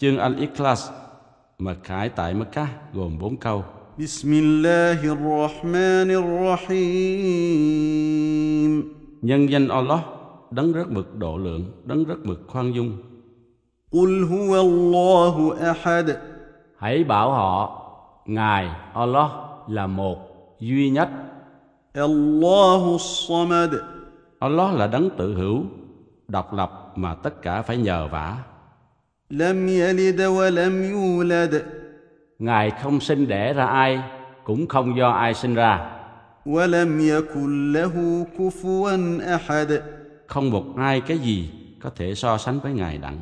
Chương Al-Ikhlas mà khải tại Mecca gồm bốn câu. Bismillahirrahmanirrahim. Nhân danh Allah, đấng rất mực độ lượng, đấng rất mực khoan dung. Qul huwa Allahu ahad. Hãy bảo họ, Ngài Allah là một, duy nhất. Allahu samad. Allah là đấng tự hữu, độc lập mà tất cả phải nhờ vả. Ngài không sinh đẻ ra ai, cũng không do ai sinh ra. Không một ai cái gì có thể so sánh với Ngài đặng.